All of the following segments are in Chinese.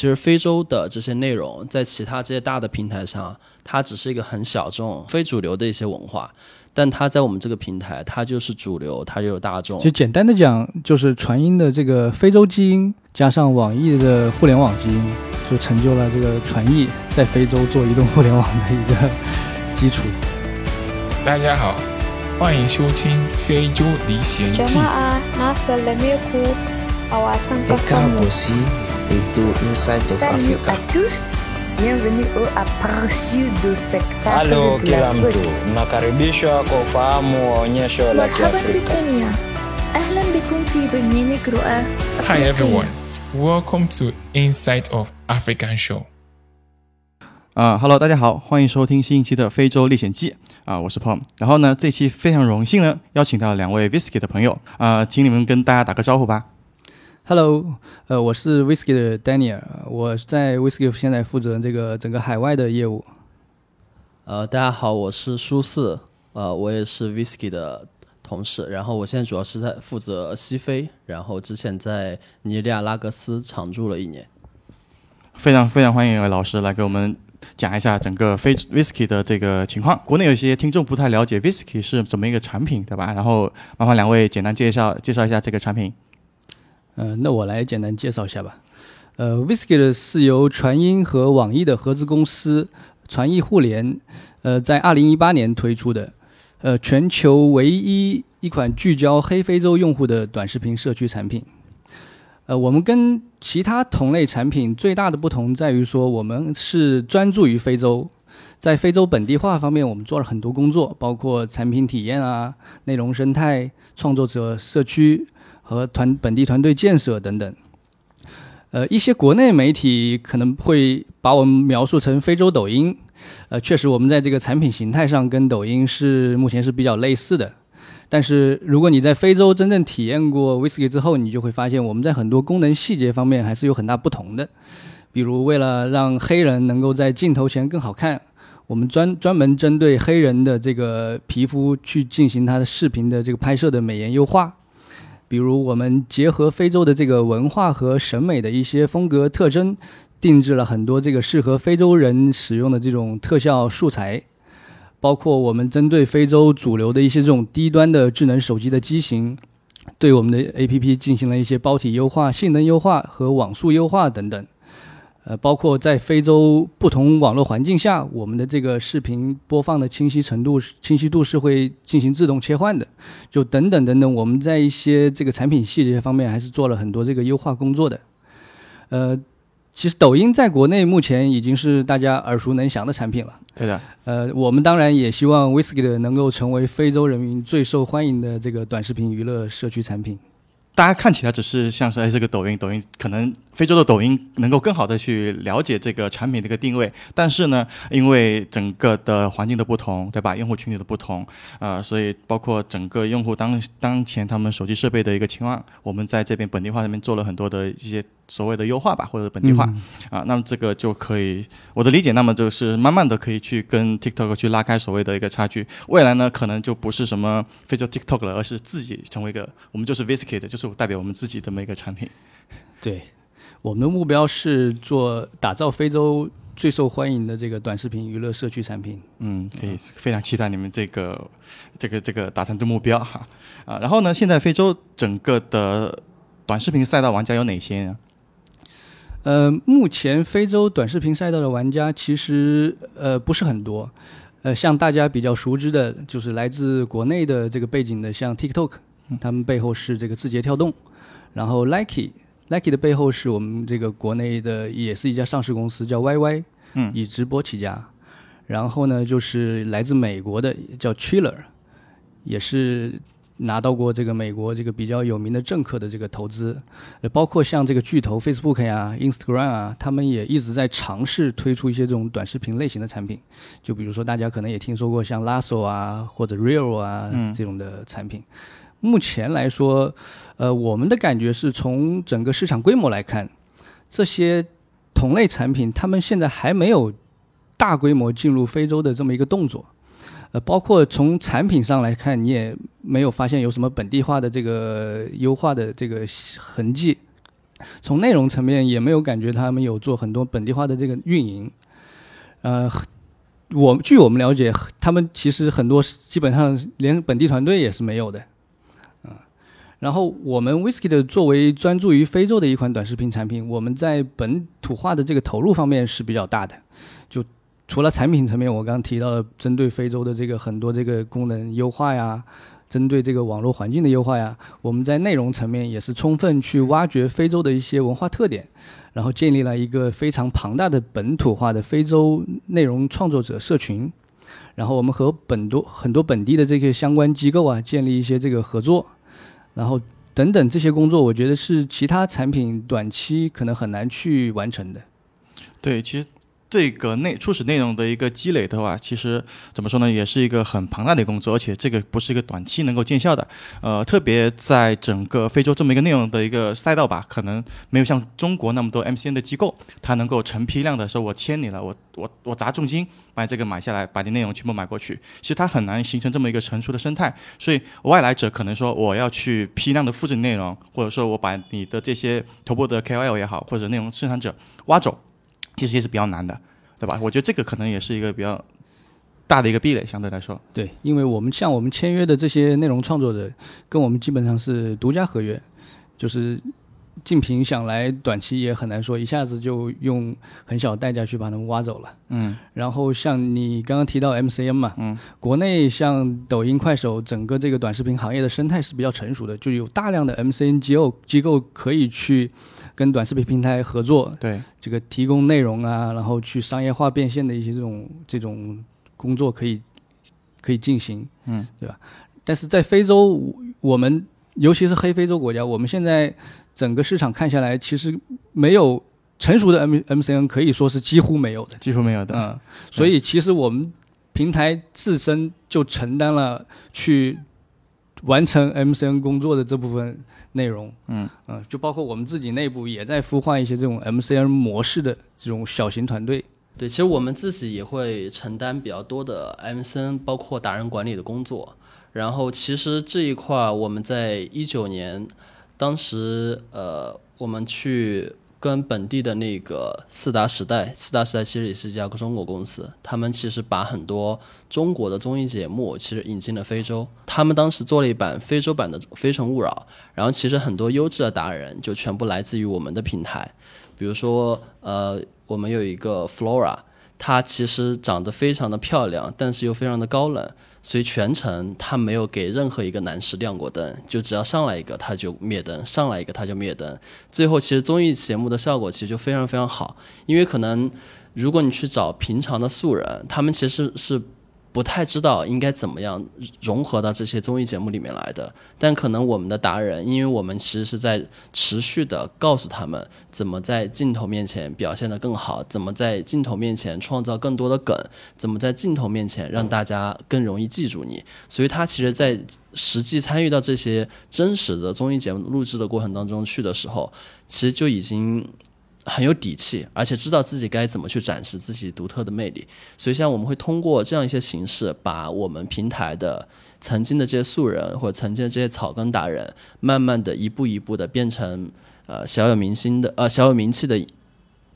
就是非洲的这些内容，在其他这些大的平台上，它只是一个很小众、非主流的一些文化，但它在我们这个平台，它就是主流，它就有大众。就简单的讲，就是传音的这个非洲基因加上网易的互联网基因，就成就了这个传艺在非洲做移动互联网的一个基础。大家好，欢迎收听《非洲历险记》。Bienvenue à tous, bienvenue au aperçu du spectacle de la. مرحبًا بكم يا، أهلا بكم في برنامج رؤى أفريقيا. Hi everyone, welcome to Inside of African Show. 啊，Hello，大家好，欢迎收听新一期的《非洲历险记》啊，我是 Pom。然后呢，这期非常荣幸呢，邀请到两位 Viski 的朋友啊，请你们跟大家打个招呼吧。Hello，呃，我是 Whisky 的 Daniel，我在 Whisky 现在负责这个整个海外的业务。呃，大家好，我是舒四，呃，我也是 Whisky 的同事，然后我现在主要是在负责西非，然后之前在尼日利亚拉各斯常住了一年。非常非常欢迎两位老师来给我们讲一下整个非 Whisky 的这个情况。国内有些听众不太了解 Whisky 是怎么一个产品，对吧？然后麻烦两位简单介绍介绍一下这个产品。呃，那我来简单介绍一下吧。呃，Whisky 是由传音和网易的合资公司传艺互联，呃，在二零一八年推出的，呃，全球唯一一款聚焦黑非洲用户的短视频社区产品。呃，我们跟其他同类产品最大的不同在于说，我们是专注于非洲，在非洲本地化方面，我们做了很多工作，包括产品体验啊、内容生态、创作者社区和团本地团队建设等等。呃，一些国内媒体可能会把我们描述成非洲抖音，呃，确实我们在这个产品形态上跟抖音是目前是比较类似的。但是如果你在非洲真正体验过 Whisky 之后，你就会发现我们在很多功能细节方面还是有很大不同的。比如为了让黑人能够在镜头前更好看，我们专专门针对黑人的这个皮肤去进行它的视频的这个拍摄的美颜优化。比如我们结合非洲的这个文化和审美的一些风格特征，定制了很多这个适合非洲人使用的这种特效素材。包括我们针对非洲主流的一些这种低端的智能手机的机型，对我们的 APP 进行了一些包体优化、性能优化和网速优化等等。呃，包括在非洲不同网络环境下，我们的这个视频播放的清晰程度、清晰度是会进行自动切换的，就等等等等。我们在一些这个产品细节方面还是做了很多这个优化工作的。呃，其实抖音在国内目前已经是大家耳熟能详的产品了。对的，呃，我们当然也希望 Whisky 的能够成为非洲人民最受欢迎的这个短视频娱乐社区产品。大家看起来只是像是哎这个抖音，抖音可能非洲的抖音能够更好的去了解这个产品的一个定位，但是呢，因为整个的环境的不同，对吧？用户群体的不同，呃，所以包括整个用户当当前他们手机设备的一个情况，我们在这边本地化上面做了很多的一些所谓的优化吧，或者本地化。嗯啊，那么这个就可以，我的理解，那么就是慢慢的可以去跟 TikTok 去拉开所谓的一个差距。未来呢，可能就不是什么非洲 TikTok 了，而是自己成为一个，我们就是 Visky 的，就是代表我们自己这么一个产品。对，我们的目标是做打造非洲最受欢迎的这个短视频娱乐社区产品。嗯，可以非常期待你们这个这个这个达成的目标哈啊。然后呢，现在非洲整个的短视频赛道玩家有哪些呢？呃，目前非洲短视频赛道的玩家其实呃不是很多，呃，像大家比较熟知的，就是来自国内的这个背景的，像 TikTok，他们背后是这个字节跳动，然后 Likey，Likey 的背后是我们这个国内的，也是一家上市公司，叫 YY，嗯以直播起家。然后呢，就是来自美国的叫 Chiller，也是拿到过这个美国这个比较有名的政客的这个投资，呃，包括像这个巨头 Facebook 呀、Instagram 啊，他们也一直在尝试推出一些这种短视频类型的产品。就比如说大家可能也听说过像 Lasso 啊或者 Real 啊、嗯这种的产品。目前来说，呃，我们的感觉是从整个市场规模来看，这些同类产品他们现在还没有大规模进入非洲的这么一个动作。呃，包括从产品上来看，你也没有发现有什么本地化的这个优化的这个痕迹。从内容层面也没有感觉他们有做很多本地化的这个运营。呃，我据我们了解，他们其实很多基本上连本地团队也是没有的。然后我们 Whisky 的作为专注于非洲的一款短视频产品，我们在本土化的这个投入方面是比较大的。就除了产品层面，我刚刚提到的针对非洲的这个很多这个功能优化呀。针对这个网络环境的优化呀，我们在内容层面也是充分去挖掘非洲的一些文化特点，然后建立了一个非常庞大的本土化的非洲内容创作者社群。然后我们和本多很多本地的这个相关机构啊，建立一些这个合作，然后等等这些工作，我觉得是其他产品短期可能很难去完成的。对，其实。这个内初始内容的一个积累的话，其实怎么说呢，也是一个很庞大的工作，而且这个不是一个短期能够见效的。呃，特别在整个非洲这么一个内容的一个赛道吧，可能没有像中国那么多 MCN 的机构，它能够成批量的说，我签你了，我我我砸重金把这个买下来，把你内容全部买过去。其实它很难形成这么一个成熟的生态，所以外来者可能说我要去批量的复制内容，或者说我把你的这些头部的 KOL 也好，或者内容生产者挖走。其实也是比较难的，对吧？我觉得这个可能也是一个比较大的一个壁垒，相对来说。对，因为我们像我们签约的这些内容创作者，跟我们基本上是独家合约，就是。竞品想来短期也很难说，一下子就用很小代价去把他们挖走了。嗯，然后像你刚刚提到 MCN 嘛，嗯，国内像抖音、快手，整个这个短视频行业的生态是比较成熟的，就有大量的 MCN 机构机构可以去跟短视频平台合作，对这个提供内容啊，然后去商业化变现的一些这种这种工作可以可以进行，嗯，对吧？但是在非洲，我们尤其是黑非洲国家，我们现在。整个市场看下来，其实没有成熟的 M M C N，可以说是几乎没有的，几乎没有的。嗯，所以其实我们平台自身就承担了去完成 M C N 工作的这部分内容。嗯嗯，就包括我们自己内部也在孵化一些这种 M C N 模式的这种小型团队。对，其实我们自己也会承担比较多的 M C N，包括达人管理的工作。然后其实这一块我们在一九年。当时，呃，我们去跟本地的那个四大时代，四大时代其实也是一家中国公司，他们其实把很多中国的综艺节目其实引进了非洲。他们当时做了一版非洲版的《非诚勿扰》，然后其实很多优质的达人就全部来自于我们的平台，比如说，呃，我们有一个 Flora，她其实长得非常的漂亮，但是又非常的高冷。所以全程他没有给任何一个男士亮过灯，就只要上来一个他就灭灯，上来一个他就灭灯。最后其实综艺节目的效果其实就非常非常好，因为可能如果你去找平常的素人，他们其实是。不太知道应该怎么样融合到这些综艺节目里面来的，但可能我们的达人，因为我们其实是在持续的告诉他们怎么在镜头面前表现得更好，怎么在镜头面前创造更多的梗，怎么在镜头面前让大家更容易记住你。所以他其实，在实际参与到这些真实的综艺节目录制的过程当中去的时候，其实就已经。很有底气，而且知道自己该怎么去展示自己独特的魅力。所以，像我们会通过这样一些形式，把我们平台的曾经的这些素人或者曾经的这些草根达人，慢慢的一步一步的变成呃小有明星的呃小有名气的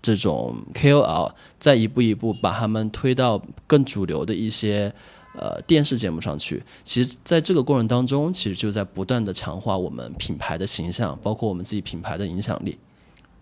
这种 KOL，再一步一步把他们推到更主流的一些呃电视节目上去。其实，在这个过程当中，其实就在不断的强化我们品牌的形象，包括我们自己品牌的影响力。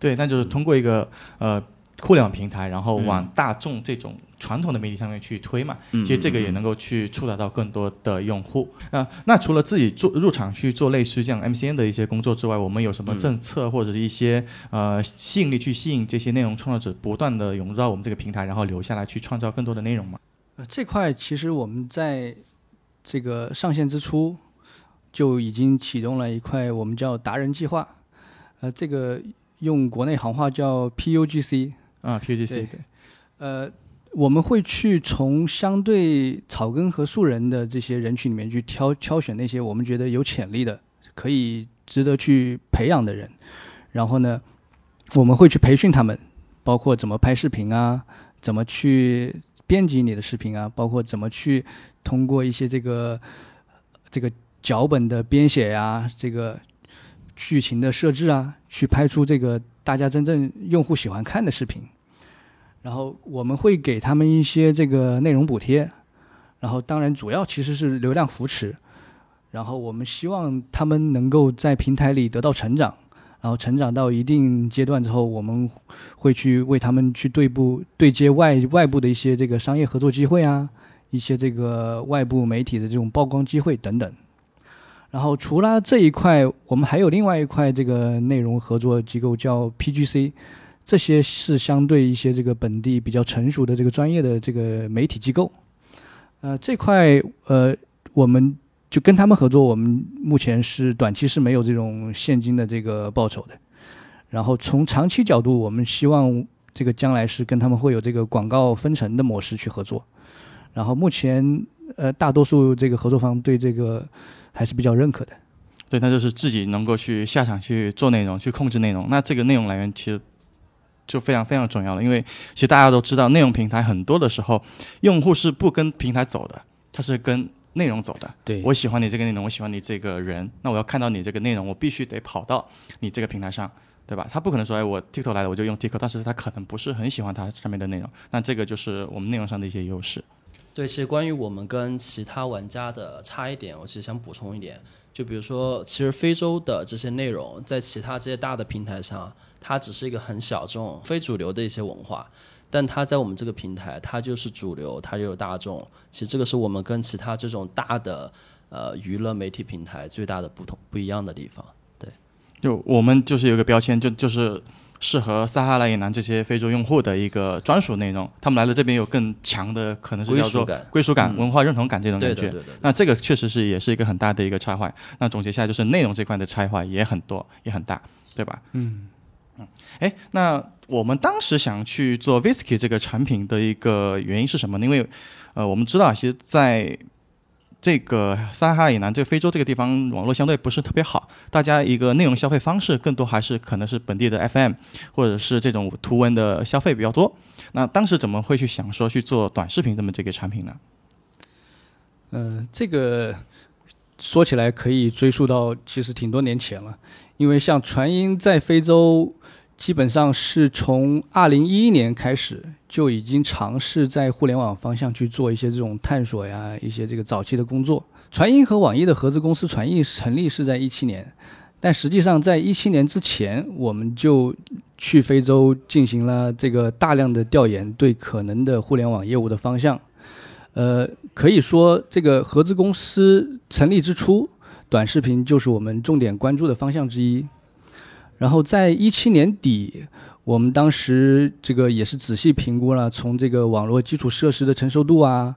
对，那就是通过一个呃互联网平台，然后往大众这种传统的媒体上面去推嘛。其实这个也能够去触达到更多的用户啊。那除了自己做入场去做类似这样 MCN 的一些工作之外，我们有什么政策或者是一些呃吸引力去吸引这些内容创作者不断的涌入到我们这个平台，然后留下来去创造更多的内容吗？呃，这块其实我们在这个上线之初就已经启动了一块我们叫达人计划，呃，这个。用国内行话叫 PUGC 啊，PUGC 对，呃，我们会去从相对草根和素人的这些人群里面去挑挑选那些我们觉得有潜力的、可以值得去培养的人，然后呢，我们会去培训他们，包括怎么拍视频啊，怎么去编辑你的视频啊，包括怎么去通过一些这个这个脚本的编写呀，这个。剧情的设置啊，去拍出这个大家真正用户喜欢看的视频。然后我们会给他们一些这个内容补贴，然后当然主要其实是流量扶持。然后我们希望他们能够在平台里得到成长，然后成长到一定阶段之后，我们会去为他们去对部对接外外部的一些这个商业合作机会啊，一些这个外部媒体的这种曝光机会等等。然后除了这一块，我们还有另外一块这个内容合作机构叫 PGC，这些是相对一些这个本地比较成熟的这个专业的这个媒体机构。呃，这块呃我们。就跟他们合作，我们目前是短期是没有这种现金的这个报酬的。然后从长期角度，我们希望这个将来是跟他们会有这个广告分成的模式去合作。然后目前呃，大多数这个合作方对这个还是比较认可的。对，那就是自己能够去下场去做内容，去控制内容。那这个内容来源其实就非常非常重要了，因为其实大家都知道，内容平台很多的时候，用户是不跟平台走的，他是跟。内容走的，对我喜欢你这个内容，我喜欢你这个人，那我要看到你这个内容，我必须得跑到你这个平台上，对吧？他不可能说，哎，我 TikTok 来了我就用 TikTok，但是他可能不是很喜欢它上面的内容，那这个就是我们内容上的一些优势。对，其实关于我们跟其他玩家的差一点，我其实想补充一点，就比如说，其实非洲的这些内容在其他这些大的平台上，它只是一个很小众、非主流的一些文化。但它在我们这个平台，它就是主流，它就有大众。其实这个是我们跟其他这种大的呃娱乐媒体平台最大的不同不一样的地方。对，就我们就是有个标签，就就是适合撒哈拉以南这些非洲用户的一个专属内容。他们来了这边有更强的可能是叫做归属感、文化认同感这种感觉。那这个确实是也是一个很大的一个差坏。那总结下来就是内容这块的差坏也很多，也很大，对吧？嗯。嗯，哎，那我们当时想去做 Whisky 这个产品的一个原因是什么？呢？因为，呃，我们知道，其实在这个撒哈拉以南这个非洲这个地方，网络相对不是特别好，大家一个内容消费方式更多还是可能是本地的 FM，或者是这种图文的消费比较多。那当时怎么会去想说去做短视频这么这个产品呢？嗯，这个说起来可以追溯到其实挺多年前了。因为像传音在非洲，基本上是从二零一一年开始就已经尝试在互联网方向去做一些这种探索呀，一些这个早期的工作。传音和网易的合资公司传艺成立是在一七年，但实际上在一七年之前，我们就去非洲进行了这个大量的调研，对可能的互联网业务的方向。呃，可以说这个合资公司成立之初。短视频就是我们重点关注的方向之一。然后在一七年底，我们当时这个也是仔细评估了从这个网络基础设施的成熟度啊，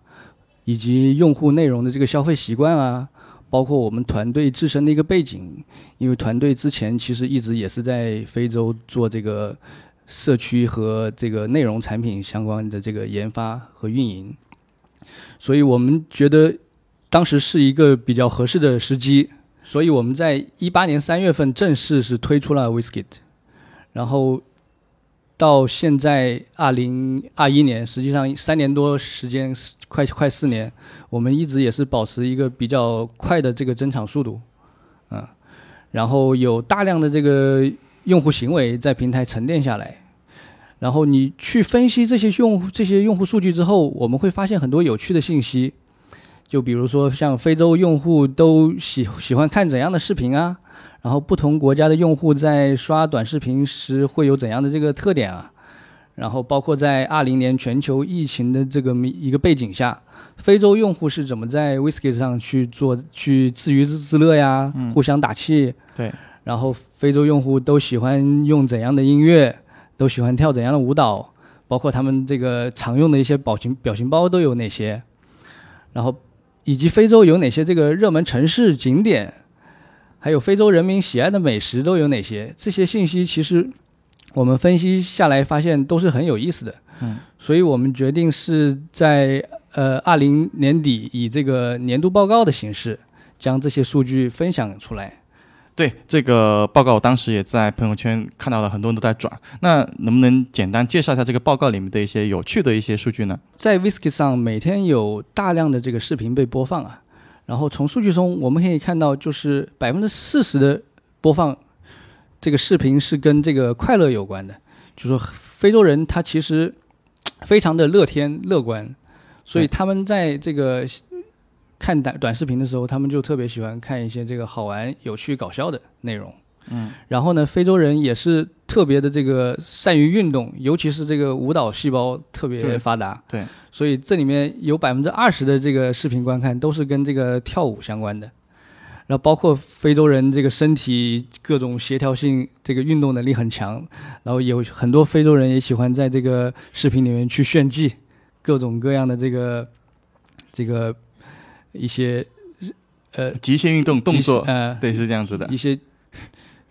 以及用户内容的这个消费习惯啊，包括我们团队自身的一个背景，因为团队之前其实一直也是在非洲做这个社区和这个内容产品相关的这个研发和运营，所以我们觉得。当时是一个比较合适的时机，所以我们在一八年三月份正式是推出了 Whiskit，然后到现在二零二一年，实际上三年多时间，快快四年，我们一直也是保持一个比较快的这个增长速度，嗯，然后有大量的这个用户行为在平台沉淀下来，然后你去分析这些用户这些用户数据之后，我们会发现很多有趣的信息。就比如说，像非洲用户都喜喜欢看怎样的视频啊？然后不同国家的用户在刷短视频时会有怎样的这个特点啊？然后包括在二零年全球疫情的这个一个背景下，非洲用户是怎么在 Whisky 上去做去自娱自乐呀？互相打气。对。然后非洲用户都喜欢用怎样的音乐？都喜欢跳怎样的舞蹈？包括他们这个常用的一些表情表情包都有哪些？然后。以及非洲有哪些这个热门城市景点，还有非洲人民喜爱的美食都有哪些？这些信息其实我们分析下来发现都是很有意思的。嗯，所以我们决定是在呃二零年底以这个年度报告的形式将这些数据分享出来。对这个报告，我当时也在朋友圈看到了，很多人都在转。那能不能简单介绍一下这个报告里面的一些有趣的一些数据呢？在 Whisky 上每天有大量的这个视频被播放啊，然后从数据中我们可以看到，就是百分之四十的播放这个视频是跟这个快乐有关的，就说非洲人他其实非常的乐天乐观，所以他们在这个看短短视频的时候，他们就特别喜欢看一些这个好玩、有趣、搞笑的内容。嗯，然后呢，非洲人也是特别的这个善于运动，尤其是这个舞蹈细胞特别发达。对，所以这里面有百分之二十的这个视频观看都是跟这个跳舞相关的。然后包括非洲人这个身体各种协调性，这个运动能力很强。然后有很多非洲人也喜欢在这个视频里面去炫技，各种各样的这个这个一些呃极限运动动作，呃对，是这样子的一。些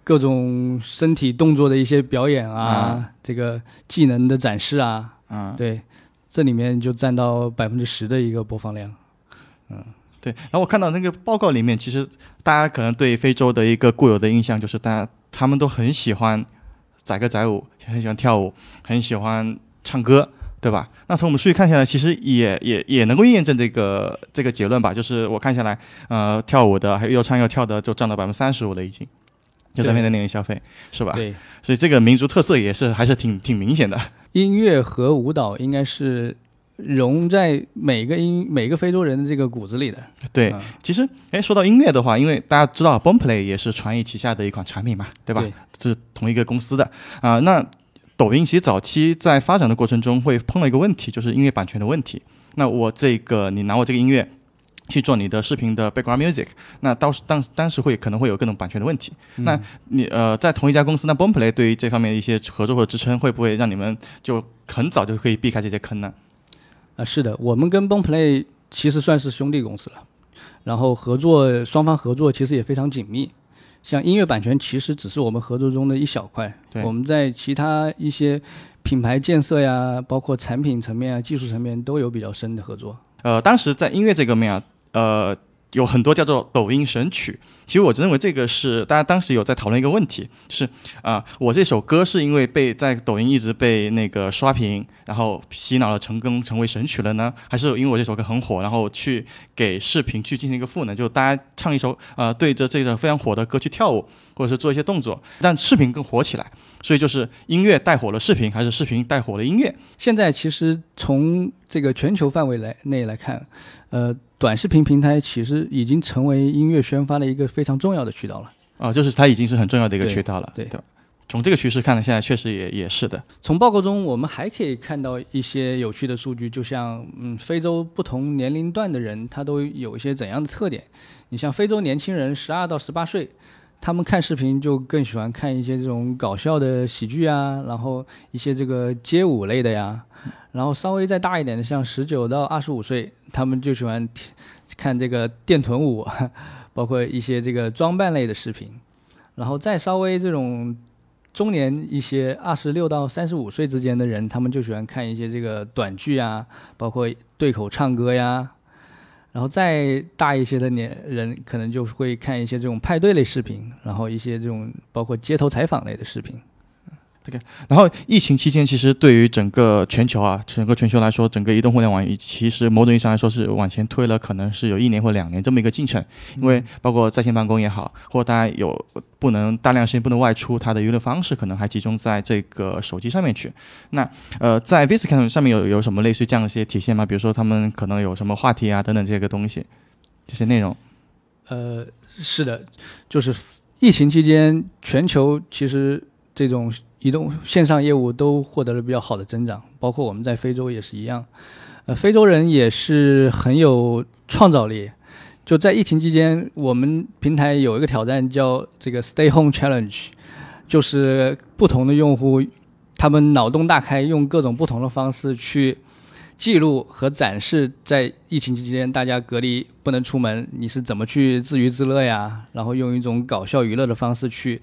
各种身体动作的一些表演啊，啊这个技能的展示啊，嗯，对，这里面就占到百分之十的一个播放量。嗯对。然后我看到那个报告里面，其实大家可能对非洲的一个固有的印象就是，大家他们都很喜欢载歌载舞，很喜欢跳舞，很喜欢唱歌。对吧？那从我们数据看下来，其实也也也能够验证这个这个结论吧。就是我看下来，呃，跳舞的还有又唱又跳的，就占到百分之三十五了，已经，就这边的年龄消费，是吧？对，所以这个民族特色也是还是挺挺明显的。音乐和舞蹈应该是融在每个音每个非洲人的这个骨子里的。对，嗯其实，哎，说到音乐的话，因为大家知道 Boomplay 也是传艺旗下的一款产品嘛，对吧？对是同一个公司的啊、那抖音其实早期在发展的过程中会碰到一个问题，就是音乐版权的问题。那我这个，你拿我这个音乐去做你的视频的 background music，那到时当当时会可能会有各种版权的问题。那你呃，在同一家公司，那 Boomplay 对于这方面的一些合作或者支撑，会不会让你们就很早就可以避开这些坑呢？啊，是的，我们跟 Boomplay 其实算是兄弟公司了，然后合作双方合作其实也非常紧密。像音乐版权其实只是我们合作中的一小块，我们在其他一些品牌建设呀，包括产品层面啊、技术层面都有比较深的合作。呃，当时在音乐这个面啊，呃，有很多叫做抖音神曲。其实我认为这个是大家当时有在讨论一个问题，就是啊、我这首歌是因为被在抖音一直被那个刷屏，然后洗脑了成功成为神曲了呢，还是因为我这首歌很火，然后去给视频去进行一个赋能，就大家唱一首呃对着这个非常火的歌去跳舞，或者是做一些动作，让视频更火起来。所以就是音乐带火了视频，还是视频带火了音乐？现在其实从这个全球范围来内来看，呃，短视频平台其实已经成为音乐宣发的一个非常重要的渠道了。啊、就是它已经是很重要的一个渠道了，对吧？从这个趋势看呢，现在确实也也是的。从报告中，我们还可以看到一些有趣的数据，就像嗯，非洲不同年龄段的人，他都有一些怎样的特点？你像非洲年轻人，十二到十八岁，他们看视频就更喜欢看一些这种搞笑的喜剧啊，然后一些这个街舞类的呀，然后稍微再大一点的，像十九到二十五岁，他们就喜欢看这个电臀舞，包括一些这个装扮类的视频，然后再稍微这种中年一些二十六到三十五岁之间的人，他们就喜欢看一些这个短剧啊，包括对口唱歌呀。然后再大一些的年人，可能就会看一些这种派对类视频，然后一些这种包括街头采访类的视频。然后疫情期间，其实对于整个全球啊，整个全球来说，整个移动互联网其实某种意义上来说是往前推了，可能是有一年或两年这么一个进程。因为包括在线办公也好，或者大家有不能大量时间不能外出，它的娱乐方式可能还集中在这个手机上面去。那呃，在 Viscam 上面有有什么类似这样的一些体现吗？比如说他们可能有什么话题啊等等这个东西，这些内容。呃，是的，就是疫情期间，全球其实这种移动线上业务都获得了比较好的增长，包括我们在非洲也是一样。呃，非洲人也是很有创造力。就在疫情期间，我们平台有一个挑战叫这个 Stay Home Challenge，就是不同的用户他们脑洞大开，用各种不同的方式去记录和展示在疫情期间大家隔离不能出门，你是怎么去自娱自乐呀？然后用一种搞笑娱乐的方式去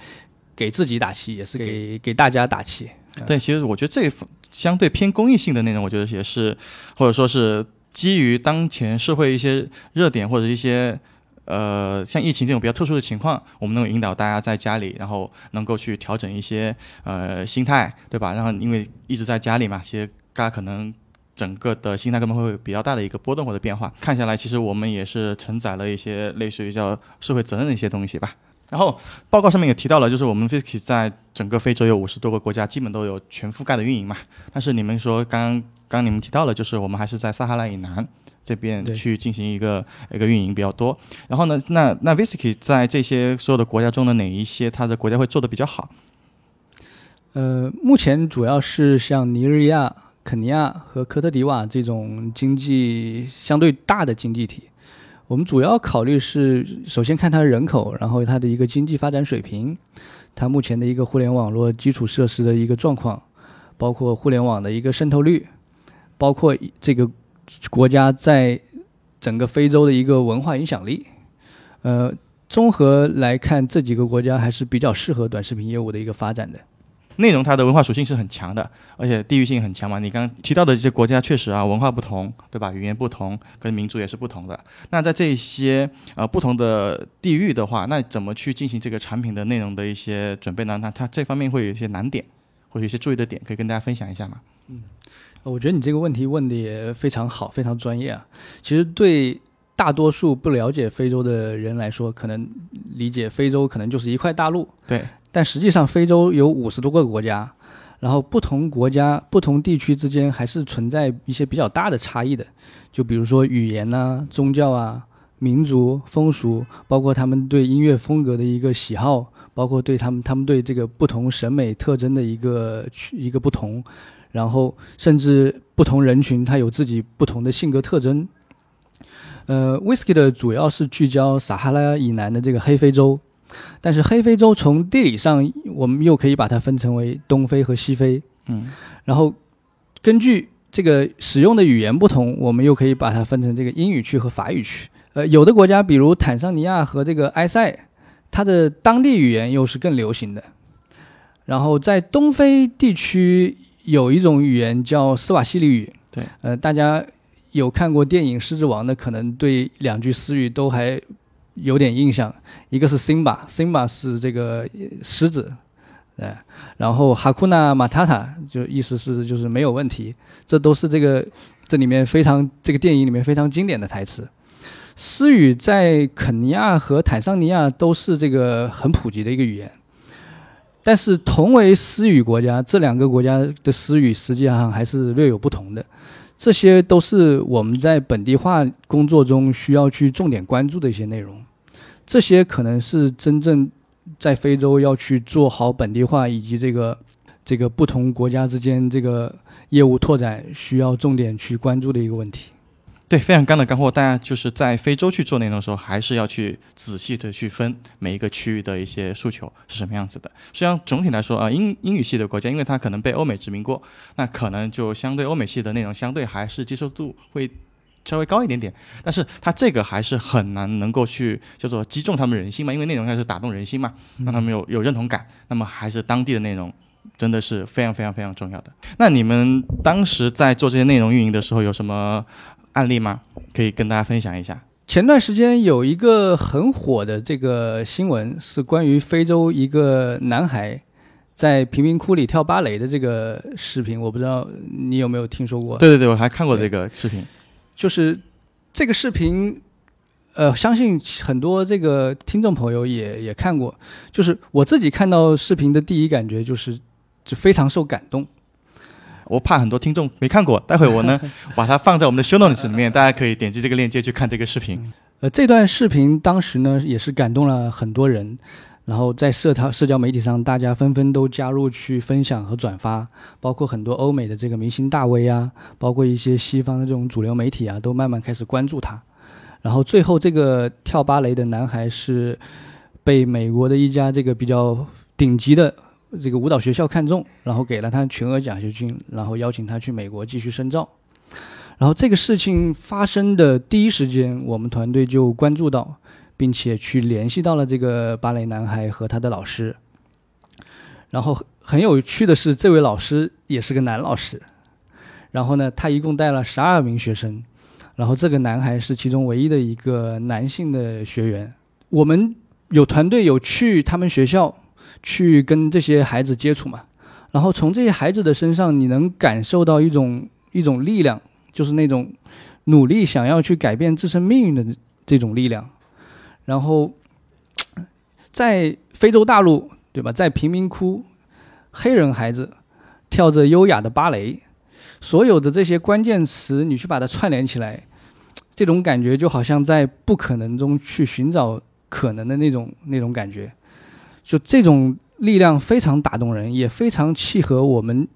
给自己打气，也是给给大家打气。对，其实我觉得这相对偏公益性的内容，我觉得也是，或者说是基于当前社会一些热点或者一些呃像疫情这种比较特殊的情况，我们能够引导大家在家里，然后能够去调整一些呃心态，对吧？然后因为一直在家里嘛，其实大家可能。整个的心态可能会有比较大的一个波动或者变化。看下来，其实我们也是承载了一些类似于叫社会责任的一些东西吧。然后报告上面也提到了，就是我们 f i s k y 在整个非洲有五十多个国家，基本都有全覆盖的运营嘛。但是你们说刚刚刚你们提到了，就是我们还是在撒哈拉以南这边去进行一个一个运营比较多。然后呢，那那 v i s k y 在这些所有的国家中的哪一些它的国家会做的比较好？呃，目前主要是像尼日利亚、肯尼亚和科特迪瓦这种经济相对大的经济体，我们主要考虑是首先看它的人口，然后它的一个经济发展水平，它目前的一个互联网络基础设施的一个状况，包括互联网的一个渗透率，包括这个国家在整个非洲的一个文化影响力。呃，综合来看，这几个国家还是比较适合短视频业务的一个发展的。内容它的文化属性是很强的，而且地域性很强嘛。你刚刚提到的这些国家确实啊，文化不同，对吧？语言不同，跟民族也是不同的。那在这些呃不同的地域的话，那怎么去进行这个产品的内容的一些准备呢？那它这方面会有一些难点，或者一些注意的点，可以跟大家分享一下吗？嗯我觉得你这个问题问的也非常好，非常专业啊。其实对大多数不了解非洲的人来说，可能理解非洲可能就是一块大陆，对，但实际上非洲有五十多个国家，然后不同国家、不同地区之间还是存在一些比较大的差异的。就比如说语言呐、宗教啊、民族风俗，包括他们对音乐风格的一个喜好，包括对他们他们对这个不同审美特征的一个区一个不同，然后甚至不同人群他有自己不同的性格特征。呃，Whisky 的主要是聚焦撒哈拉以南的这个黑非洲，但是黑非洲从地理上，我们又可以把它分成为东非和西非。嗯，然后根据这个使用的语言不同，我们又可以把它分成这个英语区和法语区。呃，有的国家，比如坦桑尼亚和这个埃塞，它的当地语言又是更流行的。然后在东非地区有一种语言叫斯瓦西里语。对，呃，大家有看过电影《狮子王》的，可能对两句私语都还有点印象。一个是 Simba，Simba 是这个狮子，呃，然后哈库纳马塔塔就意思是就是没有问题，这都是这个这里面非常这个电影里面非常经典的台词。私语在肯尼亚和坦桑尼亚都是这个很普及的一个语言，但是同为私语国家，这两个国家的私语实际上还是略有不同的。这些都是我们在本地化工作中需要去重点关注的一些内容。这些可能是真正在非洲要去做好本地化，以及这个这个不同国家之间这个业务拓展需要重点去关注的一个问题。对，非常干的干货。大家就是在非洲去做内容的时候，还是要去仔细的去分每一个区域的一些诉求是什么样子的。实际上总体来说啊，英英语系的国家，因为它可能被欧美殖民过，那可能就相对欧美系的内容，相对还是接受度会稍微高一点点。但是它这个还是很难能够去叫做击中他们人心嘛，因为内容还是打动人心嘛，让他们有有认同感。那么还是当地的内容。真的是非常非常非常重要的。那你们当时在做这些内容运营的时候，有什么案例吗？可以跟大家分享一下。前段时间有一个很火的这个新闻，是关于非洲一个男孩在贫民窟里跳芭蕾的这个视频，我不知道你有没有听说过？对对对，我还看过这个视频。就是这个视频，呃，相信很多这个听众朋友也也看过。就是我自己看到视频的第一感觉就是，就非常受感动。我怕很多听众没看过，待会我呢 把它放在我们的 show notes 里面，大家可以点击这个链接去看这个视频。呃，这段视频当时呢也是感动了很多人，然后在社交社交媒体上，大家纷纷都加入去分享和转发，包括很多欧美的这个明星大 V 啊，包括一些西方的这种主流媒体啊，都慢慢开始关注他。然后最后这个跳芭蕾的男孩是被美国的一家这个比较顶级的这个舞蹈学校看中，然后给了他全额奖学金，然后邀请他去美国继续深造。然后这个事情发生的第一时间，我们团队就关注到，并且去联系到了这个芭蕾男孩和他的老师。然后很有趣的是，这位老师也是个男老师。然后呢，他一共带了十二名学生，然后这个男孩是其中唯一的一个男性的学员。我们有团队有去他们学校去跟这些孩子接触嘛，然后从这些孩子的身上，你能感受到一种一种力量。就是那种努力想要去改变自身命运的这种力量，然后在非洲大陆，对吧？在贫民窟，黑人孩子跳着优雅的芭蕾，所有的这些关键词，你去把它串联起来，这种感觉就好像在不可能中去寻找可能的那种那种感觉，就这种力量非常打动人，也非常契合我们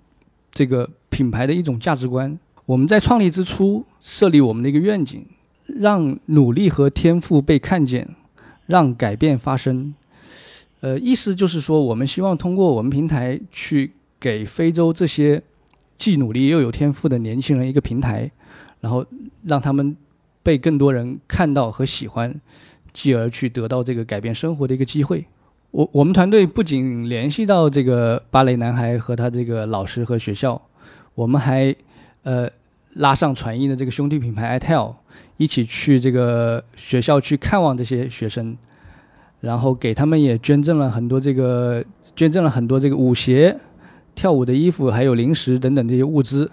这个品牌的一种价值观。我们在创立之初设立我们的一个愿景，让努力和天赋被看见，让改变发生。呃，意思就是说，我们希望通过我们平台去给非洲这些既努力又有天赋的年轻人一个平台，然后让他们被更多人看到和喜欢，继而去得到这个改变生活的一个机会。我我们团队不仅联系到这个芭蕾男孩和他这个老师和学校，我们还呃拉上传音的这个兄弟品牌 iTel，一起去这个学校去看望这些学生。然后给他们也捐赠了很多这个捐赠了很多这个舞鞋、跳舞的衣服，还有零食等等这些物资。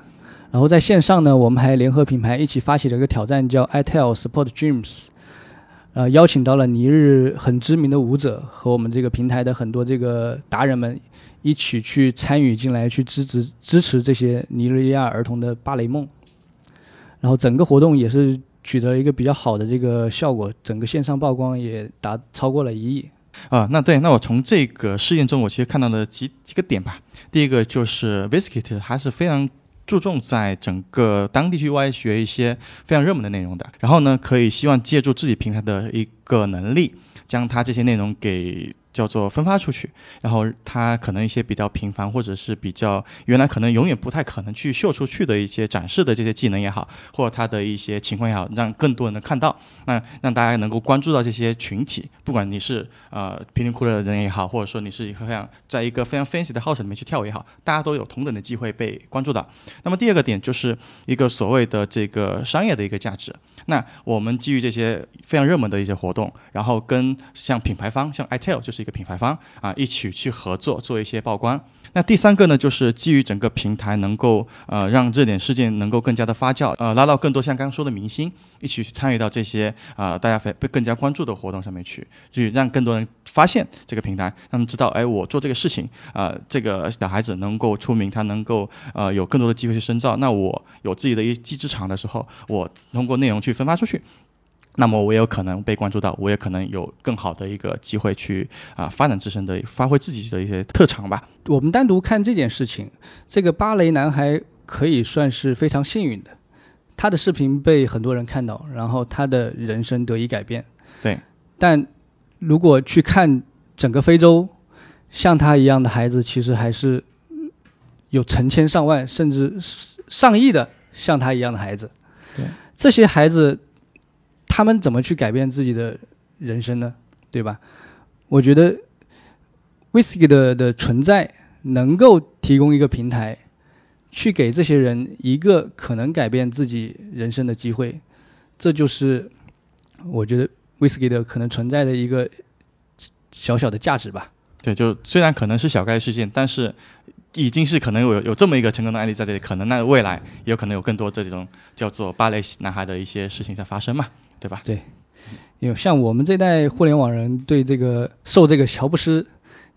然后在线上呢，我们还联合品牌一起发起了一个挑战，叫 iTel Support Dreams，呃，邀请到了尼日很知名的舞者和我们这个平台的很多这个达人们一起去参与进来，去支持支持这些尼日利亚儿童的芭蕾梦。然后整个活动也是。取得一个比较好的这个效果，整个线上曝光也达超过了一亿。啊，那对，那我从这个试验中，我其实看到了几几个点吧。第一个就是 Viskit 还是非常注重在整个当地去挖掘一些非常热门的内容的。然后呢，可以希望借助自己平台的一个能力，将它这些内容给。叫做分发出去，然后他可能一些比较平凡，或者是比较原来可能永远不太可能去秀出去的一些展示的这些技能也好，或者他的一些情况也好，让更多人能看到，那让大家能够关注到这些群体，不管你是呃贫民窟的人也好，或者说你是一个非常在一个非常 fancy 的 house 里面去跳也好，大家都有同等的机会被关注到。那么第二个点就是一个所谓的这个商业的一个价值。那我们基于这些非常热门的一些活动，然后跟像品牌方，像 iTel 就是一个品牌方啊，一起去合作做一些曝光。那第三个呢，就是基于整个平台能够呃让热点事件能够更加的发酵，呃拉到更多像刚刚说的明星一起去参与到这些啊大家非被更加关注的活动上面去，去让更多人发现这个平台，让他们知道哎我做这个事情啊这个小孩子能够出名，他能够呃有更多的机会去深造。那我有自己的一技之长的时候，我通过内容去分发出去。那么我也有可能被关注到，我也可能有更好的一个机会去啊发展自身的，发挥自己的一些特长吧。我们单独看这件事情，这个芭蕾男孩可以算是非常幸运的，他的视频被很多人看到，然后他的人生得以改变。对。但如果去看整个非洲，像他一样的孩子，其实还是有成千上万，甚至上亿的像他一样的孩子。对。这些孩子。他们怎么去改变自己的人生呢？对吧？我觉得 Whisky 的的存在能够提供一个平台，去给这些人一个可能改变自己人生的机会。这就是我觉得 Whisky 的可能存在的一个小小的价值吧。对，就虽然可能是小概率事件，但是已经是可能有有这么一个成功的案例在这里，可能那未来也有可能有更多这种叫做芭蕾男孩的一些事情在发生嘛。对吧？对，因为像我们这代互联网人，对这个受这个乔布斯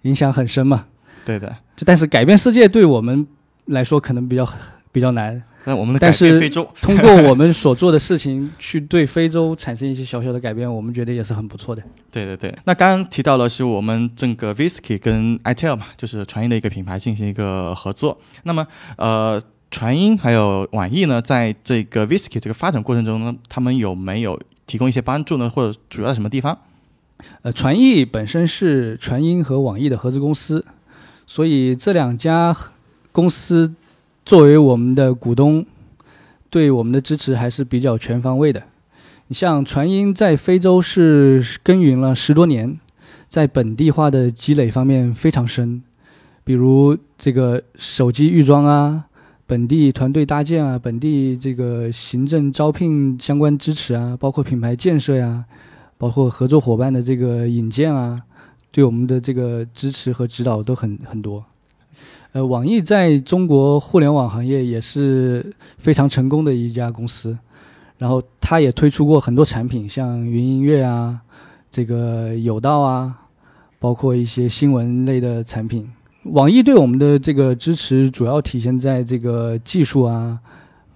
影响很深嘛。对的。就但是改变世界对我们来说可能比较比较难。那我们的但是非洲通过我们所做的事情去对非洲产生一些小小的改变，我们觉得也是很不错的。对对对。那刚刚提到了是我们整个 Visky 跟 iTel 嘛，就是传音的一个品牌进行一个合作。那么呃。传音还有网易呢，在这个 Visky 这个发展过程中呢，他们有没有提供一些帮助呢？或者主要在什么地方？呃，传译本身是传音和网易的合资公司，所以这两家公司作为我们的股东，对我们的支持还是比较全方位的。你像传音在非洲是耕耘了十多年，在本地化的积累方面非常深，比如这个手机预装啊。本地团队搭建啊，本地这个行政招聘相关支持啊，包括品牌建设呀，包括合作伙伴的这个引荐啊，对我们的这个支持和指导都很很多。呃，网易在中国互联网行业也是非常成功的一家公司，然后它也推出过很多产品，像云音乐啊，这个有道啊。包括一些新闻类的产品。网易对我们的这个支持主要体现在这个技术啊、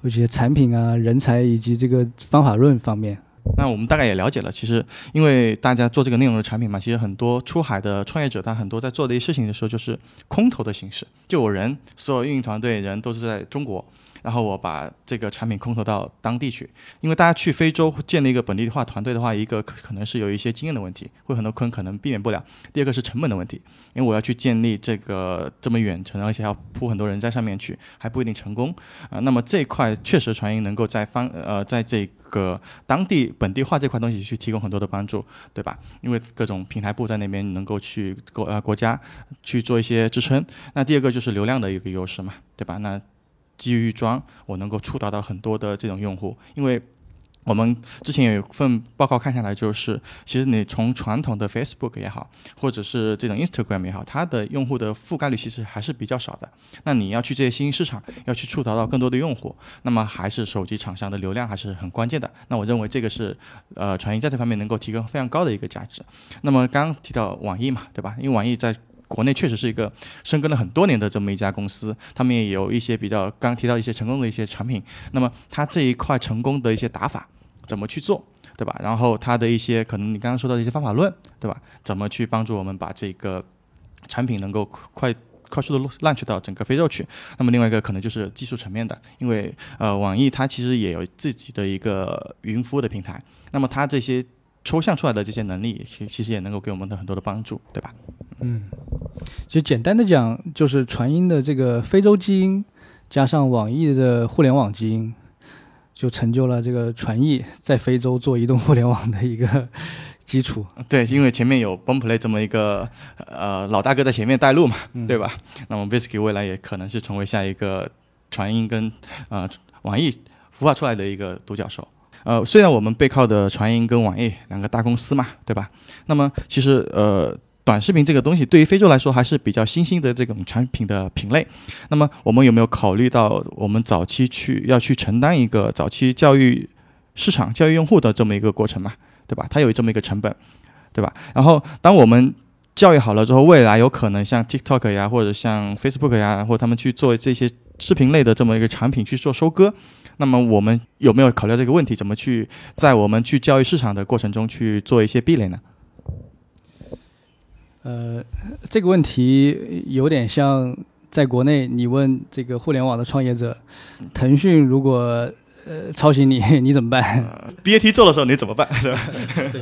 一些产品啊、人才以及这个方法论方面。那我们大概也了解了，其实因为大家做这个内容的产品嘛，其实很多出海的创业者，他很多在做的一些事情的时候，就是空投的形式，就有人所有运营团队人都是在中国。然后我把这个产品空投到当地去，因为大家去非洲建立一个本地化团队的话，一个可能是有一些经验的问题，会很多坑可能避免不了。第二个是成本的问题，因为我要去建立这个这么远程，而且要铺很多人在上面去，还不一定成功啊。那么这块确实传音能够在方呃在这个当地本地化这块东西去提供很多的帮助，对吧？因为各种平台部在那边能够去国呃国家去做一些支撑。那第二个就是流量的一个优势嘛，对吧？那基于装，我能够触达到很多的这种用户，因为我们之前有一份报告看下来，就是其实你从传统的 Facebook 也好，或者是这种 Instagram 也好，它的用户的覆盖率其实还是比较少的。那你要去这些新兴市场，要去触达到更多的用户，那么还是手机厂商的流量还是很关键的。那我认为这个是呃传音在这方面能够提供非常高的一个价值。那么刚刚提到网易嘛，对吧？因为网易在国内确实是一个深耕了很多年的这么一家公司，他们也有一些比较刚提到一些成功的一些产品。那么它这一块成功的一些打法怎么去做，对吧？然后它的一些可能你刚刚说到的一些方法论，对吧？怎么去帮助我们把这个产品能够快快速的落烂去到整个非洲去？那么另外一个可能就是技术层面的，因为呃网易它其实也有自己的一个云服务的平台，那么它这些抽象出来的这些能力，其其实也能够给我们的很多的帮助，对吧？嗯，其实简单的讲，就是传音的这个非洲基因，加上网易的互联网基因，就成就了这个传译在非洲做移动互联网的一个基础。对，因为前面有 Boomplay 这么一个呃老大哥在前面带路嘛，对吧？那么 Visky 未来也可能是成为下一个传音跟呃网易孵化出来的一个独角兽。呃，虽然我们背靠的传音跟网易两个大公司嘛，对吧？那么其实呃。短视频这个东西对于非洲来说还是比较新兴的这种产品的品类。那么我们有没有考虑到我们早期去要去承担一个早期教育市场、教育用户的这么一个过程嘛？对吧？它有这么一个成本，对吧？然后当我们教育好了之后，未来有可能像 TikTok 呀，或者像 Facebook 呀，或他们去做这些视频类的这么一个产品去做收割。那么我们有没有考虑这个问题？怎么去在我们去教育市场的过程中去做一些壁垒呢？呃，这个问题有点像在国内，你问这个互联网的创业者，腾讯如果呃抄袭你，你怎么办？BAT 做的时候你怎么办？对吧？对。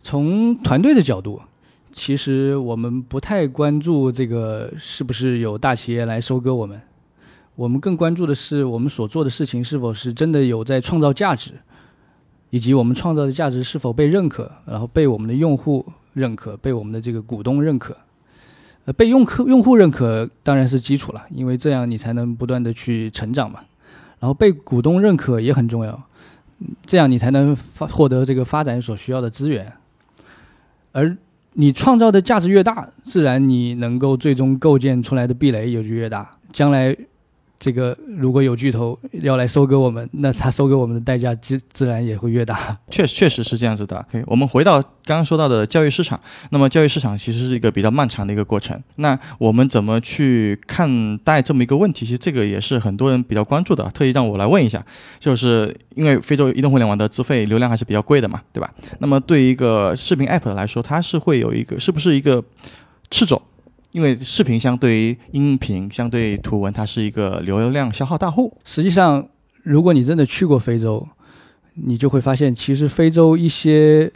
从团队的角度，其实我们不太关注这个是不是有大企业来收割我们，我们更关注的是我们所做的事情是否是真的有在创造价值，以及我们创造的价值是否被认可，然后被我们的用户。认可被我们的这个股东认可，呃，被用客用户认可当然是基础了，因为这样你才能不断的去成长嘛。然后被股东认可也很重要，这样你才能发获得这个发展所需要的资源。而你创造的价值越大，自然你能够最终构建出来的壁垒也就越大。将来。这个如果有巨头要来收割我们，那他收割我们的代价自自然也会越大。确确实是这样子的。可以，我们回到刚刚说到的教育市场。那么教育市场其实是一个比较漫长的一个过程。那我们怎么去看待这么一个问题？其实这个也是很多人比较关注的。特意让我来问一下，就是因为非洲移动互联网的资费流量还是比较贵的嘛，对吧？那么对于一个视频 app 来说，它是会有一个是不是一个赤种？因为视频相对于音频、相对图文，它是一个流量消耗大户。实际上，如果你真的去过非洲，你就会发现，其实非洲一些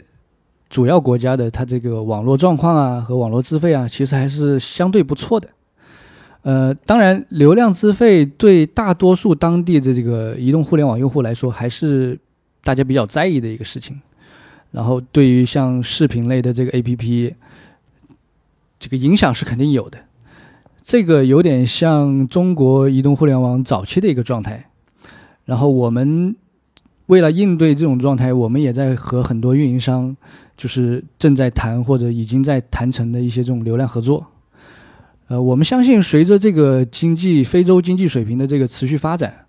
主要国家的它这个网络状况啊和网络资费啊，其实还是相对不错的。呃，当然，流量资费对大多数当地的这个移动互联网用户来说，还是大家比较在意的一个事情。然后，对于像视频类的这个 APP。这个影响是肯定有的，这个有点像中国移动互联网早期的一个状态。然后我们为了应对这种状态，我们也在和很多运营商，就是正在谈或者已经在谈成的一些这种流量合作。呃，我们相信随着这个经济非洲经济水平的这个持续发展，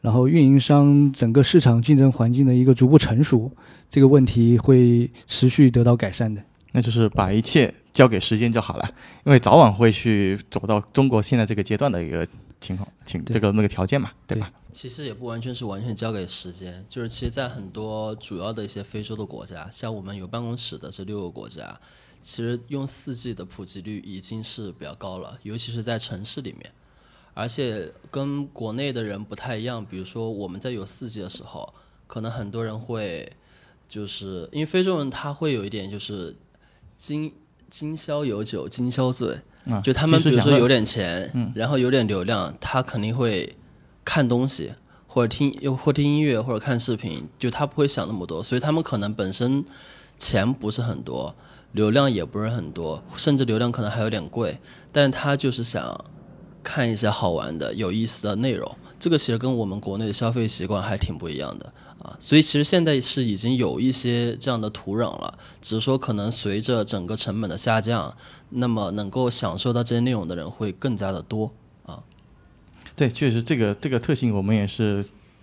然后运营商整个市场竞争环境的一个逐步成熟，这个问题会持续得到改善的。那就是把一切交给时间就好了，因为早晚会去走到中国现在这个阶段的一个情况，情这个那个条件嘛，对吧？其实也不完全是完全交给时间，就是其实，在很多主要的一些非洲的国家，像我们有办公室的这六个国家，其实用四 G 的普及率已经是比较高了，尤其是在城市里面，而且跟国内的人不太一样。比如说我们在有四 G 的时候，可能很多人会就是因为非洲人他会有一点就是今今宵有酒今宵醉，啊，就他们比如说有点钱，然后有点流量，他肯定会看东西，或者听又或听音乐，或者看视频，就他不会想那么多，所以他们可能本身钱不是很多，流量也不是很多，甚至流量可能还有点贵，但是他就是想看一些好玩的、有意思的内容。这个其实跟我们国内的消费习惯还挺不一样的啊，所以其实现在是已经有一些这样的土壤了，只是说可能随着整个成本的下降，那么能够享受到这些内容的人会更加的多啊。对，确实这个这个特性我们也是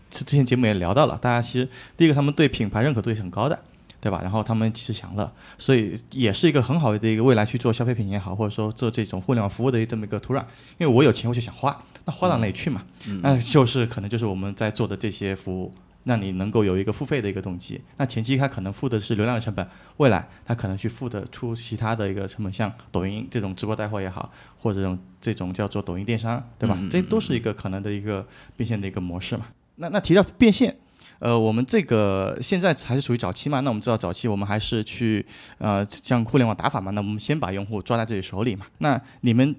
之之前节目也聊到了，大家其实第一个他们对品牌认可度也是很高的，对吧？然后他们及时享乐，所以也是一个很好的一个未来去做消费品也好，或者说做这种互联网服务的这么一个土壤。因为我有钱我就想花，那花到哪里去嘛？那就是可能就是我们在做的这些服务。让你能够有一个付费的一个动机，那前期他可能付的是流量的成本，未来他可能去付的出其他的一个成本，像抖音这种直播带货也好，或者这种这种叫做抖音电商，对吧？这都是一个可能的一个变现的一个模式嘛。那那提到变现，呃，我们这个现在还是属于早期嘛，那我们知道早期我们还是去呃像互联网打法嘛，那我们先把用户抓在自己手里嘛。那你们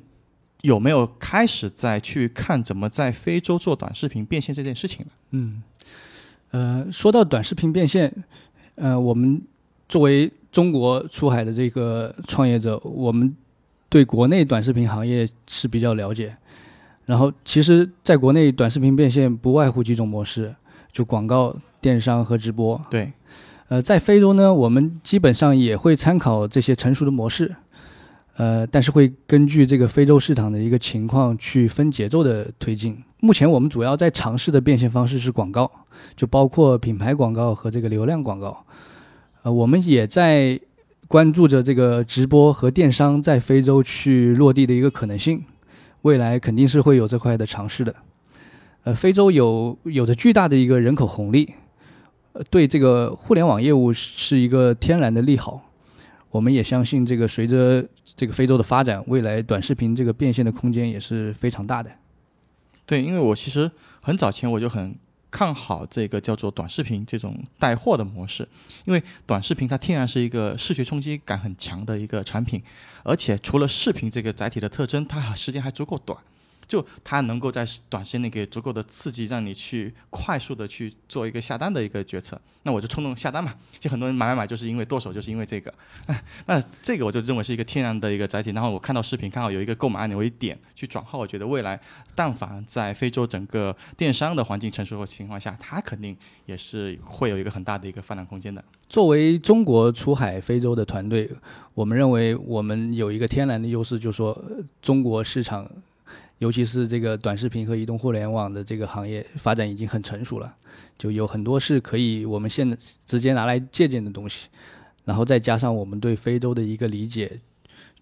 有没有开始在去看怎么在非洲做短视频变现这件事情呢？嗯，呃，说到短视频变现，呃，我们作为中国出海的这个创业者，我们对国内短视频行业是比较了解。然后，其实在国内短视频变现不外乎几种模式，就广告、电商和直播。对，呃，在非洲呢，我们基本上也会参考这些成熟的模式，呃，但是会根据这个非洲市场的一个情况去分节奏的推进。目前我们主要在尝试的变现方式是广告，就包括品牌广告和这个流量广告。呃，我们也在关注着这个直播和电商在非洲去落地的一个可能性，未来肯定是会有这块的尝试的。呃，非洲有有着巨大的一个人口红利，呃，对这个互联网业务是一个天然的利好。我们也相信，这个随着这个非洲的发展，未来短视频这个变现的空间也是非常大的。对，因为我其实很早前我就很看好这个叫做短视频这种带货的模式，因为短视频它天然是一个视觉冲击感很强的一个产品，而且除了视频这个载体的特征，它时间还足够短。就它能够在短时间内给足够的刺激，让你去快速的去做一个下单的一个决策，那我就冲动下单嘛。就很多人买买买，就是因为剁手，就是因为这个。那这个我就认为是一个天然的一个载体。然后我看到视频，看到有一个购买按钮，我一点去转化，我觉得未来但凡在非洲整个电商的环境成熟的情况下，它肯定也是会有一个很大的一个发展空间的。作为中国出海非洲的团队，我们认为我们有一个天然的优势，就是说中国市场。尤其是这个短视频和移动互联网的这个行业发展已经很成熟了，就有很多是可以我们现在直接拿来借鉴的东西，然后再加上我们对非洲的一个理解，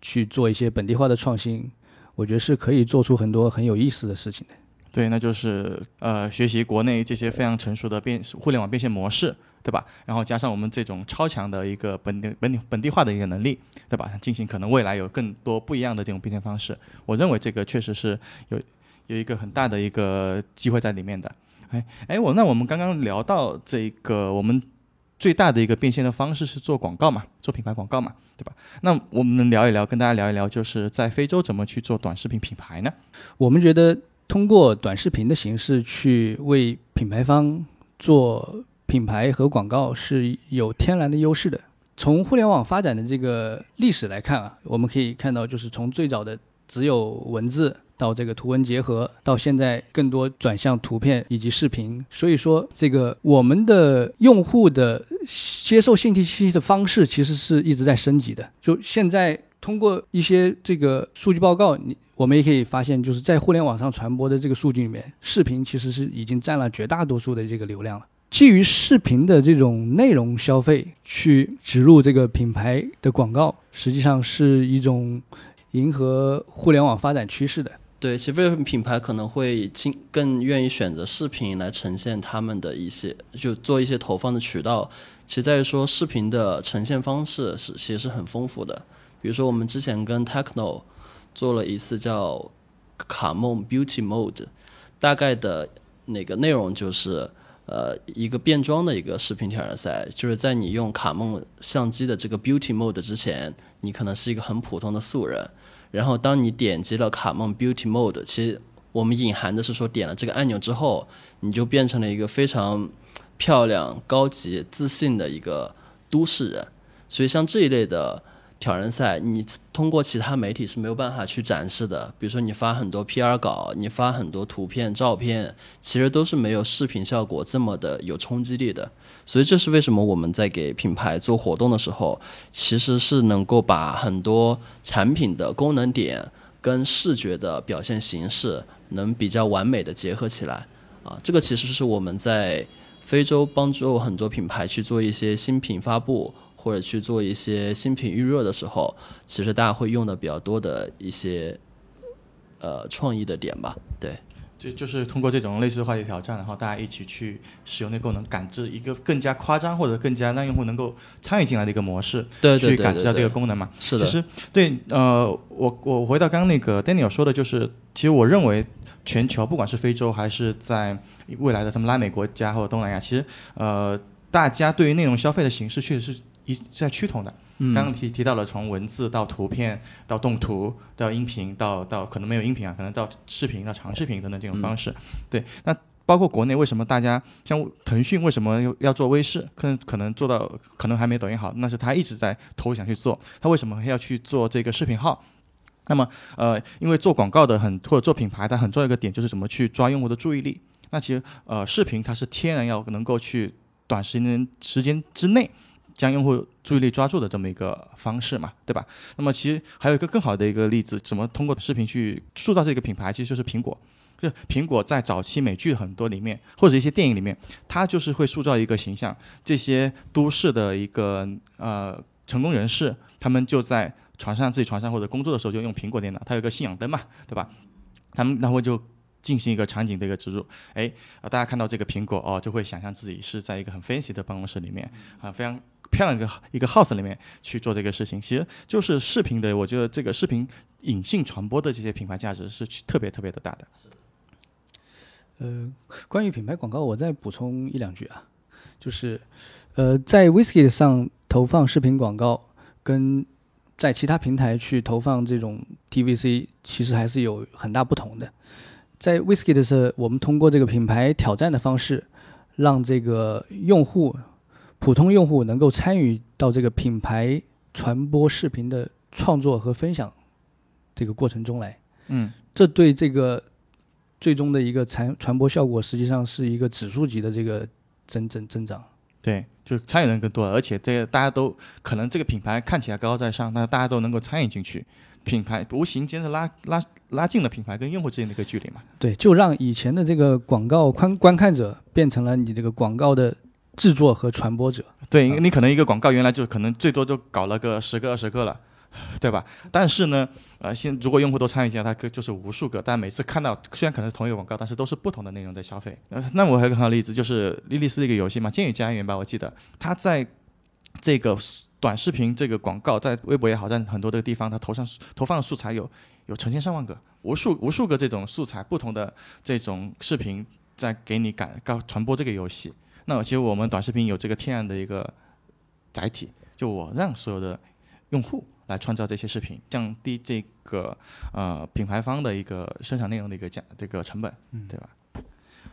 去做一些本地化的创新，我觉得是可以做出很多很有意思的事情的。对，那就是呃，学习国内这些非常成熟的变互联网变现模式，对吧？然后加上我们这种超强的一个本地本地本地化的一个能力，对吧？进行可能未来有更多不一样的这种变现方式，我认为这个确实是有有一个很大的一个机会在里面的。哎哎，我那我们刚刚聊到这个，我们最大的一个变现的方式是做广告嘛，做品牌广告嘛，对吧？那我们能聊一聊，跟大家聊一聊，就是在非洲怎么去做短视频品牌呢？我们觉得通过短视频的形式去为品牌方做品牌和广告是有天然的优势的。从互联网发展的这个历史来看啊，我们可以看到，就是从最早的只有文字到这个图文结合，到现在更多转向图片以及视频。所以说，这个我们的用户的接受信息信息的方式其实是一直在升级的。就现在通过一些这个数据报告，你我们也可以发现，就是在互联网上传播的这个数据里面，视频其实是已经占了绝大多数的这个流量了。基于视频的这种内容消费去植入这个品牌的广告，实际上是一种迎合互联网发展趋势的。对，其实品牌可能会倾更愿意选择视频来呈现他们的一些，就做一些投放的渠道，其实在于说视频的呈现方式是其实是很丰富的。比如说我们之前跟 Techno 做了一次叫卡梦 Beauty Mode，大概的那个内容就是呃一个变装的一个视频挑战赛，就是在你用卡梦相机的这个 Beauty Mode 之前，你可能是一个很普通的素人。然后，当你点击了卡梦 Beauty Mode，其实我们隐含的是说，点了这个按钮之后，你就变成了一个非常漂亮、高级、自信的一个都市人。所以，像这一类的挑战赛，你通过其他媒体是没有办法去展示的。比如说，你发很多 PR 稿，你发很多图片、照片，其实都是没有视频效果这么的有冲击力的。所以，这是为什么我们在给品牌做活动的时候，其实是能够把很多产品的功能点跟视觉的表现形式能比较完美的结合起来。啊，这个其实是我们在非洲帮助很多品牌去做一些新品发布。或者去做一些新品预热的时候，其实大家会用的比较多的一些呃创意的点吧，对，就就是通过这种类似话题挑战，然后大家一起去使用那功能，感知一个更加夸张或者更加让用户能够参与进来的一个模式，对对去感知到这个功能嘛。是的，其实对，呃，我我回到刚刚那个 Daniel 说的，就是其实我认为全球不管是非洲还是在未来的什么拉美国家或者东南亚，其实呃大家对于内容消费的形式确实是。一在趋同的，刚刚提提到了从文字到图片到动图到音频到到可能没有音频啊，可能到视频到长视频等等这种方式。对，那包括国内为什么大家像腾讯为什么要要做微视？可能可能做到可能还没抖音好，那是他一直在投想去做。他为什么要去做这个视频号？那么呃，因为做广告的很或者做品牌，它很重要一个点就是怎么去抓用户的注意力。那其实呃，视频它是天然要能够去短时间时间之内。将用户注意力抓住的这么一个方式嘛，对吧？那么其实还有一个更好的一个例子，怎么通过视频去塑造这个品牌，其实就是苹果。就苹果在早期美剧很多里面，或者一些电影里面，它就是会塑造一个形象，这些都市的一个呃成功人士，他们就在床上自己床上或者工作的时候就用苹果电脑，它有个信仰灯嘛，对吧？他们然后就。进行一个场景的一个植入，哎，啊，大家看到这个苹果哦，就会想象自己是在一个很 fancy 的办公室里面，啊，非常漂亮的一个 house 里面去做这个事情。其实就是视频的，我觉得这个视频隐性传播的这些品牌价值是特别特别的大的。呃，关于品牌广告，我再补充一两句啊，就是，呃，在 Whisky 上投放视频广告，跟在其他平台去投放这种 TVC，其实还是有很大不同的。在 Whisky 的时候，我们通过这个品牌挑战的方式，让这个用户、普通用户能够参与到这个品牌传播视频的创作和分享这个过程中来。嗯，这对这个最终的一个传传播效果，实际上是一个指数级的这个增增增长。对，就参与人更多，而且这个大家都可能这个品牌看起来高高在上，那大家都能够参与进去。品牌无形间的拉拉拉近了品牌跟用户之间的一个距离嘛？对，就让以前的这个广告观观看者变成了你这个广告的制作和传播者。对，你可能一个广告原来就可能最多就搞了个十个二十个了，对吧？但是呢，呃，现如果用户都参与进来，它可就是无数个。但每次看到虽然可能是同一个广告，但是都是不同的内容在消费。呃，那我还有个很好的例子，就是莉莉丝的一个游戏嘛，《监狱家园》吧，我记得它在这个。短视频这个广告在微博也好，在很多的地方，它投上投放的素材有有成千上万个，无数无数个这种素材，不同的这种视频在给你感告传播这个游戏。那其实我们短视频有这个天然的一个载体，就我让所有的用户来创造这些视频，降低这个呃品牌方的一个生产内容的一个价这个成本，对吧？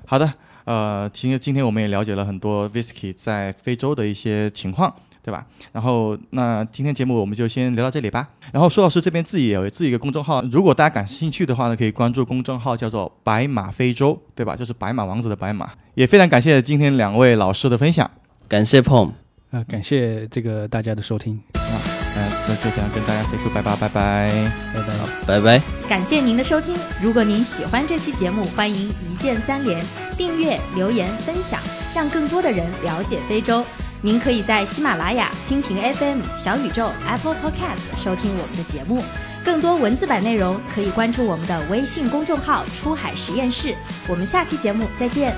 好的，呃，其实今天我们也了解了很多 Visky 在非洲的一些情况。对吧？然后那今天节目我们就先聊到这里吧。然后苏老师这边自己也有自己一个公众号，如果大家感兴趣的话呢，可以关注公众号叫做“白马非洲”，对吧？就是白马王子的白马。也非常感谢今天两位老师的分享，感谢 Pom，呃，感谢这个大家的收听啊。嗯、那就这样跟大家 say goodbye 吧，拜拜。拜拜。拜拜。感谢您的收听。如果您喜欢这期节目，欢迎一键三连、订阅、留言、分享，让更多的人了解非洲。您可以在喜马拉雅、蜻蜓 FM、小宇宙、Apple Podcast 收听我们的节目。更多文字版内容可以关注我们的微信公众号“出海实验室”。我们下期节目再见。